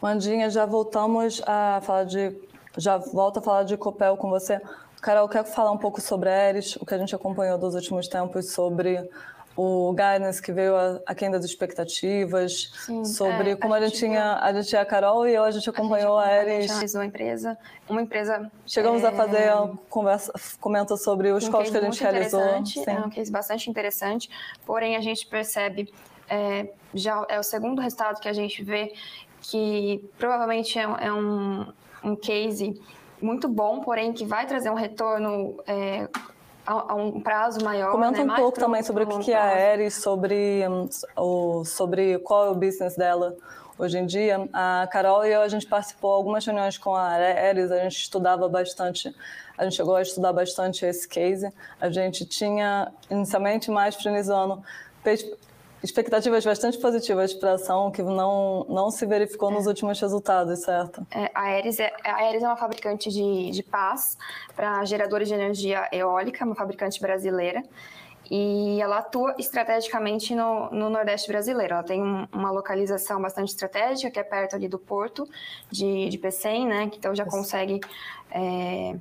Mandinha, já voltamos a falar de. Já volto a falar de Copel com você. Carol, quer falar um pouco sobre a Eres, o que a gente acompanhou dos últimos tempos sobre o guidance que veio aquém das expectativas, Sim, sobre é, como a gente, tinha, a gente tinha a Carol e eu, a gente acompanhou a, gente, a Ares. analisou a empresa, uma empresa... Chegamos é, a fazer, conversa, comenta sobre os um calls que a gente realizou. Sim. É um case bastante interessante, porém a gente percebe, é, já é o segundo resultado que a gente vê que provavelmente é, é um, um case muito bom, porém que vai trazer um retorno é, a, um prazo maior. Comenta né? um pouco também sobre o que é a Ares, sobre, um, o, sobre qual é o business dela, hoje em dia. A Carol e eu, a gente participou de algumas reuniões com a Ares, a gente estudava bastante, a gente chegou a estudar bastante esse case. A gente tinha, inicialmente, mais para o ano, expectativas bastante positivas para a ação que não, não se verificou nos últimos resultados, certo? É, a, Aeres é, a Aeres é uma fabricante de, de pás para geradores de energia eólica, uma fabricante brasileira. E ela atua estrategicamente no, no Nordeste brasileiro. Ela tem um, uma localização bastante estratégica, que é perto ali do porto de, de Pecém, né? Então já consegue é,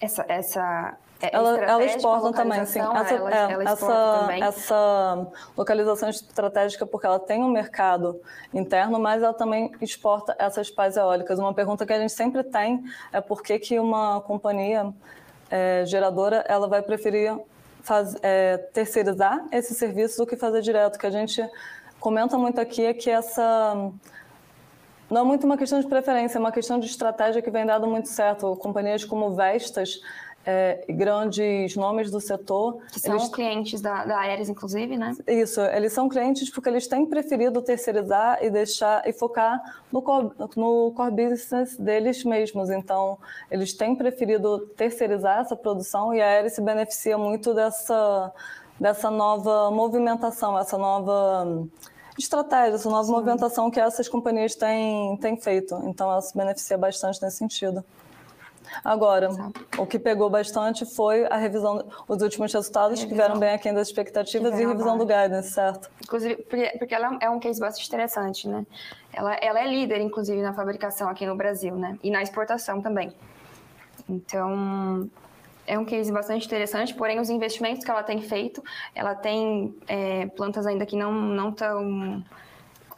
essa, essa é, ela, ela exporta também, sim. Essa, ela, é, ela essa, também. essa localização estratégica, porque ela tem um mercado interno, mas ela também exporta essas pás eólicas. Uma pergunta que a gente sempre tem é por que, que uma companhia é, geradora ela vai preferir faz, é, terceirizar esse serviço do que fazer direto, que a gente comenta muito aqui é que essa não é muito uma questão de preferência, é uma questão de estratégia que vem dado muito certo. Companhias como Vestas é, grandes nomes do setor. Que são eles... clientes da, da Aeres, inclusive, né? Isso, eles são clientes porque eles têm preferido terceirizar e deixar e focar no core, no core business deles mesmos. Então, eles têm preferido terceirizar essa produção e a Aeres se beneficia muito dessa, dessa nova movimentação, essa nova estratégia, essa nova Sim. movimentação que essas companhias têm, têm feito. Então, ela se beneficia bastante nesse sentido. Agora, o que pegou bastante foi a revisão, os últimos resultados que vieram bem aquém das expectativas e revisão do guidance, certo? Inclusive, porque, porque ela é um case bastante interessante, né? Ela, ela é líder, inclusive, na fabricação aqui no Brasil, né? E na exportação também. Então, é um case bastante interessante, porém os investimentos que ela tem feito, ela tem é, plantas ainda que não não estão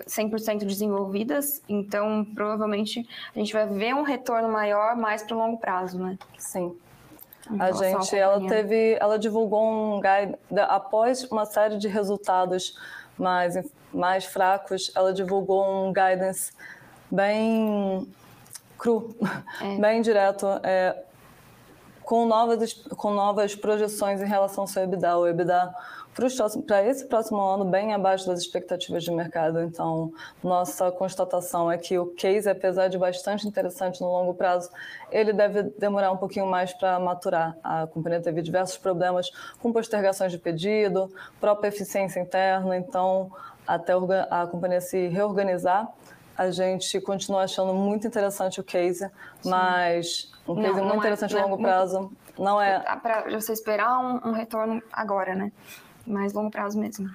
100% desenvolvidas, então provavelmente a gente vai ver um retorno maior mais para o longo prazo, né? Sim. A gente, ela teve, ela divulgou um guide após uma série de resultados mais mais fracos, ela divulgou um guidance bem cru, é. (laughs) bem direto, é, com novas com novas projeções em relação ao seu EBITDA. O EBITDA para esse próximo ano bem abaixo das expectativas de mercado. Então, nossa constatação é que o case, apesar de bastante interessante no longo prazo, ele deve demorar um pouquinho mais para maturar. A companhia teve diversos problemas com postergações de pedido, própria eficiência interna, então, até a companhia se reorganizar, a gente continua achando muito interessante o case, Sim. mas um case não, muito não é, interessante é, a longo prazo não é. Para você esperar um, um retorno agora, né? Mais longo prazo mesmo.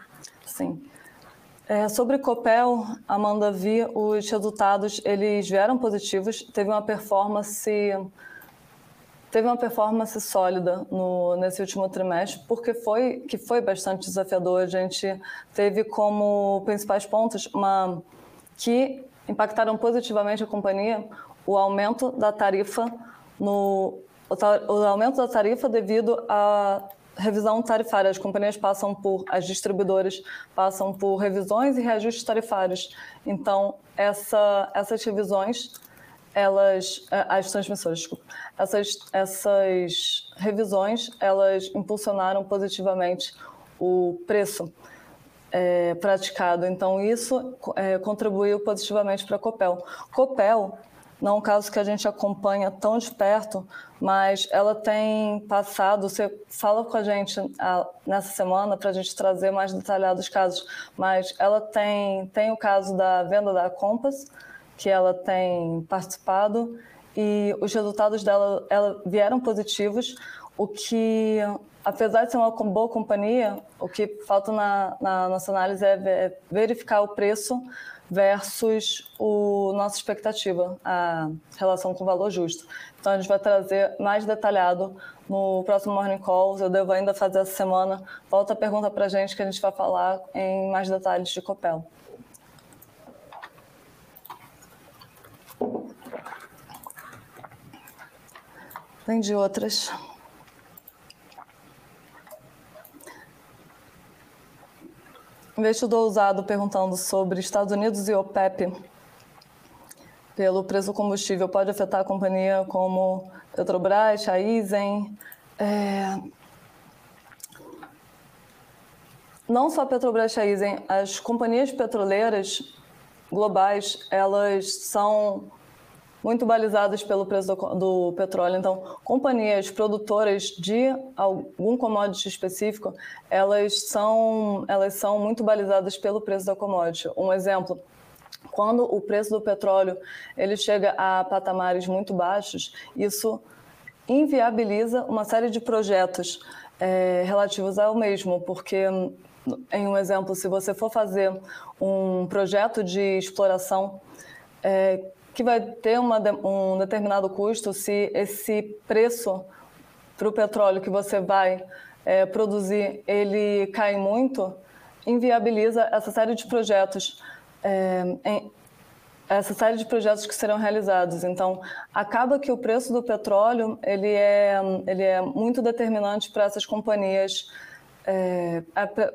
Sim. É, sobre Copel, Amanda, vi os resultados, eles vieram positivos, teve uma performance teve uma performance sólida no, nesse último trimestre, porque foi que foi bastante desafiador. A gente teve como principais pontos uma que impactaram positivamente a companhia o aumento da tarifa no o, o aumento da tarifa devido a revisão tarifária. As companhias passam por, as distribuidoras passam por revisões e reajustes tarifários. Então, essa, essas revisões, elas, as transmissoras, desculpa, essas, essas revisões, elas impulsionaram positivamente o preço é, praticado. Então, isso é, contribuiu positivamente para a Copel. Copel não é um caso que a gente acompanha tão de perto, mas ela tem passado. Você fala com a gente a, nessa semana para a gente trazer mais detalhados casos, mas ela tem, tem o caso da venda da Compass, que ela tem participado, e os resultados dela ela, vieram positivos, o que, apesar de ser uma boa companhia, o que falta na, na nossa análise é verificar o preço versus o nossa expectativa, a relação com o valor justo. Então a gente vai trazer mais detalhado no próximo Morning Call. Eu devo ainda fazer essa semana. Volta a pergunta para a gente que a gente vai falar em mais detalhes de Copel. Tem de outras. Investidor usado perguntando sobre Estados Unidos e OPEP pelo preço do combustível pode afetar a companhia como Petrobras, Raizen. É... Não só Petrobras, Raizen, as companhias petroleiras globais, elas são muito balizadas pelo preço do, do, petróleo. Então, companhias produtoras de algum commodity específico, elas são, elas são muito balizadas pelo preço da commodity. Um exemplo, quando o preço do petróleo ele chega a patamares muito baixos, isso inviabiliza uma série de projetos é, relativos ao mesmo, porque em um exemplo, se você for fazer um projeto de exploração é, que vai ter uma, um determinado custo, se esse preço para o petróleo que você vai é, produzir ele cai muito, inviabiliza essa série de projetos, é, em, essa série de projetos que serão realizados. Então, acaba que o preço do petróleo ele é, ele é muito determinante para essas companhias é,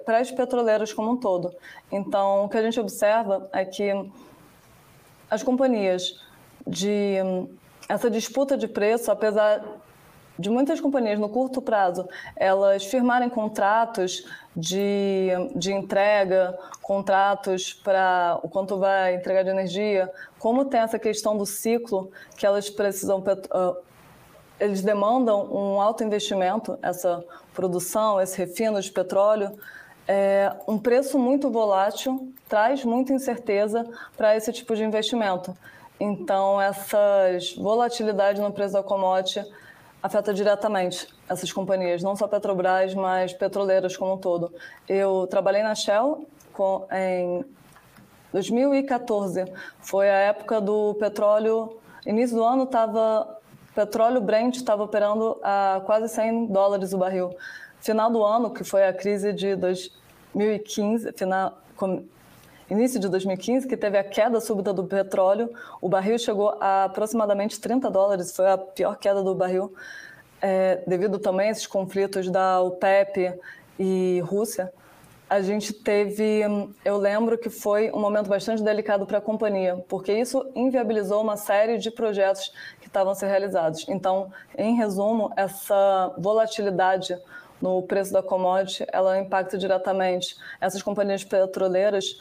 para as petroleiras como um todo. Então, o que a gente observa é que as companhias de essa disputa de preço, apesar de muitas companhias no curto prazo elas firmarem contratos de, de entrega, contratos para o quanto vai entregar de energia, como tem essa questão do ciclo que elas precisam uh, eles demandam um alto investimento, essa produção, esse refino de petróleo, é, um preço muito volátil traz muita incerteza para esse tipo de investimento. Então, essas volatilidade no preço da commodity afeta diretamente essas companhias, não só Petrobras, mas petroleiras como um todo. Eu trabalhei na Shell com, em 2014, foi a época do petróleo, início do ano estava petróleo Brent estava operando a quase 100 dólares o barril. Final do ano, que foi a crise de 2015, final, início de 2015, que teve a queda súbita do petróleo, o barril chegou a aproximadamente 30 dólares, foi a pior queda do barril, é, devido também a esses conflitos da OPEP e Rússia. A gente teve, eu lembro que foi um momento bastante delicado para a companhia, porque isso inviabilizou uma série de projetos que estavam ser realizados. Então, em resumo, essa volatilidade no preço da commodity, ela impacta diretamente essas companhias petroleiras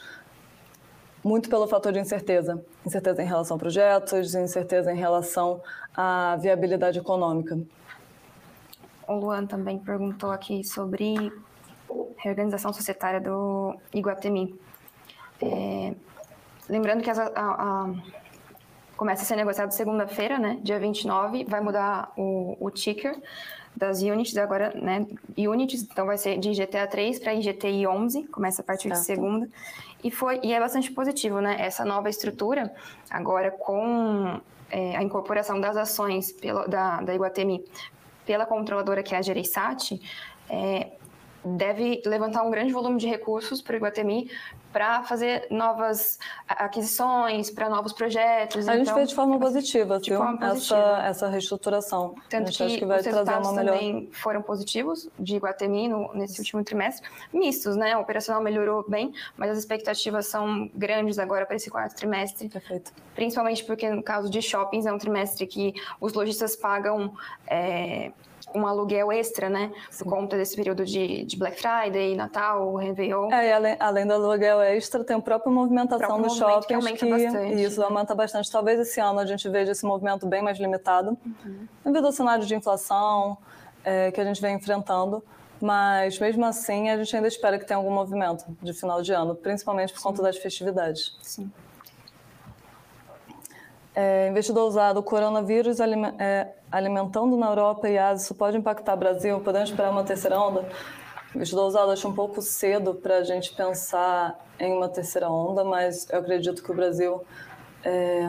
muito pelo fator de incerteza. Incerteza em relação a projetos, incerteza em relação à viabilidade econômica. O Luan também perguntou aqui sobre reorganização societária do Iguatemi. É, lembrando que a, a, começa a ser negociado segunda-feira, né, dia 29, vai mudar o, o ticker das units agora, né, units, então vai ser de IGTA 3 para IGTI 11, começa a partir certo. de segunda. E, foi, e é bastante positivo, né? Essa nova estrutura, agora com é, a incorporação das ações pela, da, da Iguatemi pela controladora que é a Gereissat, é, deve levantar um grande volume de recursos para o Iguatemi para fazer novas aquisições, para novos projetos. A então, gente fez de forma positiva, de viu? Forma positiva. Essa, essa reestruturação. Tanto que, que vai os trazer uma melhor... também foram positivos de Iguatemi no, nesse último trimestre, mistos, né? O operacional melhorou bem, mas as expectativas são grandes agora para esse quarto trimestre. Perfeito. Principalmente porque no caso de shoppings é um trimestre que os lojistas pagam é, um aluguel extra, né? Por conta desse período de, de Black Friday, Natal, Réveillon. É, além, além do aluguel extra, tem a própria movimentação dos shoppings. Que aumenta que, bastante. Isso, aumenta bastante. Talvez esse ano a gente veja esse movimento bem mais limitado, uhum. devido ao cenário de inflação é, que a gente vem enfrentando. Mas, mesmo assim, a gente ainda espera que tenha algum movimento de final de ano, principalmente por Sim. conta das festividades. Sim. É, investidor usado, o coronavírus é, alimentando na Europa e Ásia, isso pode impactar o Brasil? Podemos esperar uma terceira onda? Investidor usado, acho um pouco cedo para a gente pensar em uma terceira onda, mas eu acredito que o Brasil. É,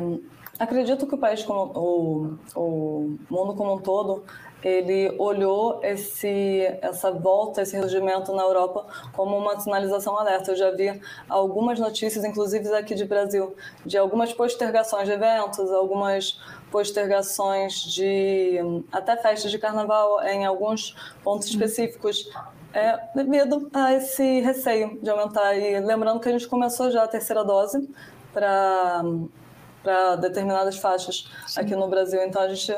acredito que o país, como, o, o mundo como um todo, ele olhou esse, essa volta, esse regimento na Europa como uma sinalização alerta. Eu já vi algumas notícias, inclusive aqui de Brasil, de algumas postergações de eventos, algumas postergações de até festas de carnaval em alguns pontos específicos, é, devido a esse receio de aumentar. E lembrando que a gente começou já a terceira dose para determinadas faixas Sim. aqui no Brasil, então a gente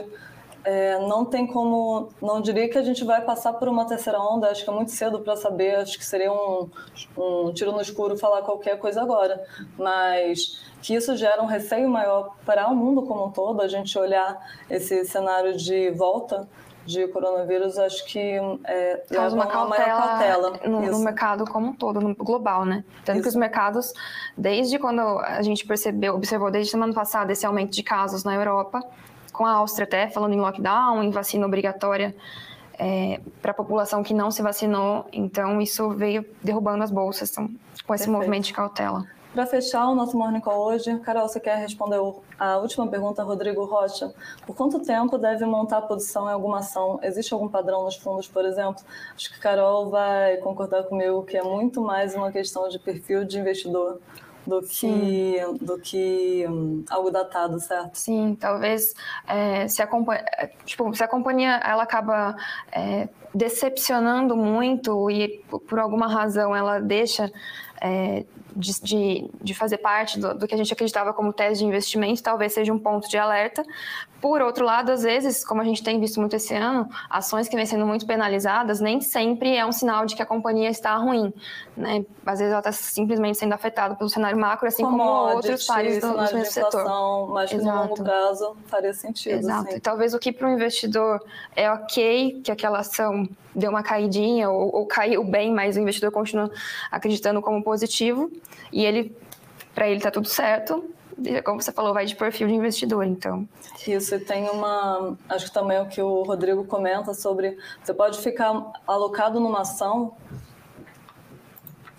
é, não tem como, não diria que a gente vai passar por uma terceira onda, acho que é muito cedo para saber, acho que seria um, um tiro no escuro falar qualquer coisa agora, mas que isso gera um receio maior para o mundo como um todo, a gente olhar esse cenário de volta de coronavírus, acho que é, causa uma cautela, cautela. No, no, mercado como um todo, no global, né? Tanto isso. que os mercados, desde quando a gente percebeu, observou desde semana passada esse aumento de casos na Europa, com a Áustria até falando em lockdown, em vacina obrigatória é, para a população que não se vacinou, então isso veio derrubando as bolsas então, com esse Perfeito. movimento de cautela. Para fechar o nosso Morning Call hoje, Carol, você quer responder a última pergunta, Rodrigo Rocha? Por quanto tempo deve montar a posição em alguma ação? Existe algum padrão nos fundos, por exemplo? Acho que Carol vai concordar comigo que é muito mais uma questão de perfil de investidor do que, do que um, algo datado, certo? Sim, talvez é, se, a companhia, tipo, se a companhia ela acaba é, decepcionando muito e por alguma razão ela deixa é, de, de, de, fazer parte do, do, que a gente acreditava como tese de investimento, talvez seja um ponto de alerta. Por outro lado, às vezes, como a gente tem visto muito esse ano, ações que vêm sendo muito penalizadas nem sempre é um sinal de que a companhia está ruim. Né? Às vezes ela está simplesmente sendo afetada pelo cenário macro, assim como, como outros pares do, do mesmo setor. Mas que no longo prazo faria sentido. Exato. E talvez o que para o investidor é ok que aquela ação deu uma caidinha ou, ou caiu bem, mas o investidor continua acreditando como positivo e ele, para ele está tudo certo. Como você falou, vai de perfil de investidor, então. Isso, e tem uma. Acho que também o que o Rodrigo comenta sobre. Você pode ficar alocado numa ação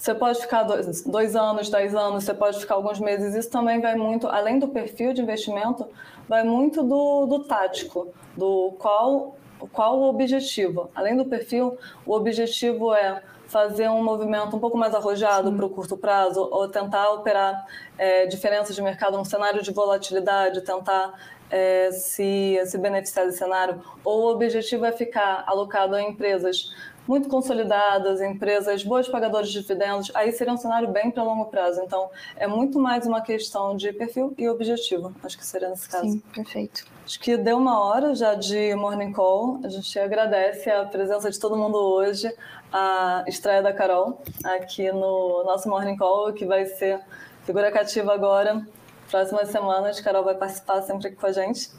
você pode ficar dois, dois, anos, dez anos, você pode ficar alguns meses. Isso também vai muito, além do perfil de investimento, vai muito do, do tático, do qual, qual o objetivo. Além do perfil, o objetivo é fazer um movimento um pouco mais arrojado para o curto prazo ou tentar operar é, diferenças de mercado num cenário de volatilidade, tentar é, se, se beneficiar desse cenário, ou o objetivo é ficar alocado a empresas muito consolidadas, empresas boas pagadoras de dividendos, aí seria um cenário bem para longo prazo. Então, é muito mais uma questão de perfil e objetivo. Acho que seria nesse caso. Sim, perfeito. Acho que deu uma hora já de Morning Call. A gente agradece a presença de todo mundo hoje, a estreia da Carol aqui no nosso Morning Call, que vai ser figura cativa agora. Próximas semanas, Carol vai participar sempre aqui com a gente.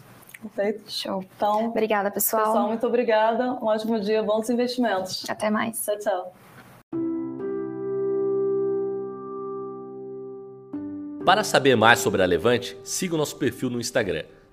Perfeito. Show. Então, obrigada, pessoal. Pessoal, muito obrigada. Um ótimo dia, bons investimentos. Até mais. Tchau, tchau. Para saber mais sobre a Levante, siga o nosso perfil no Instagram,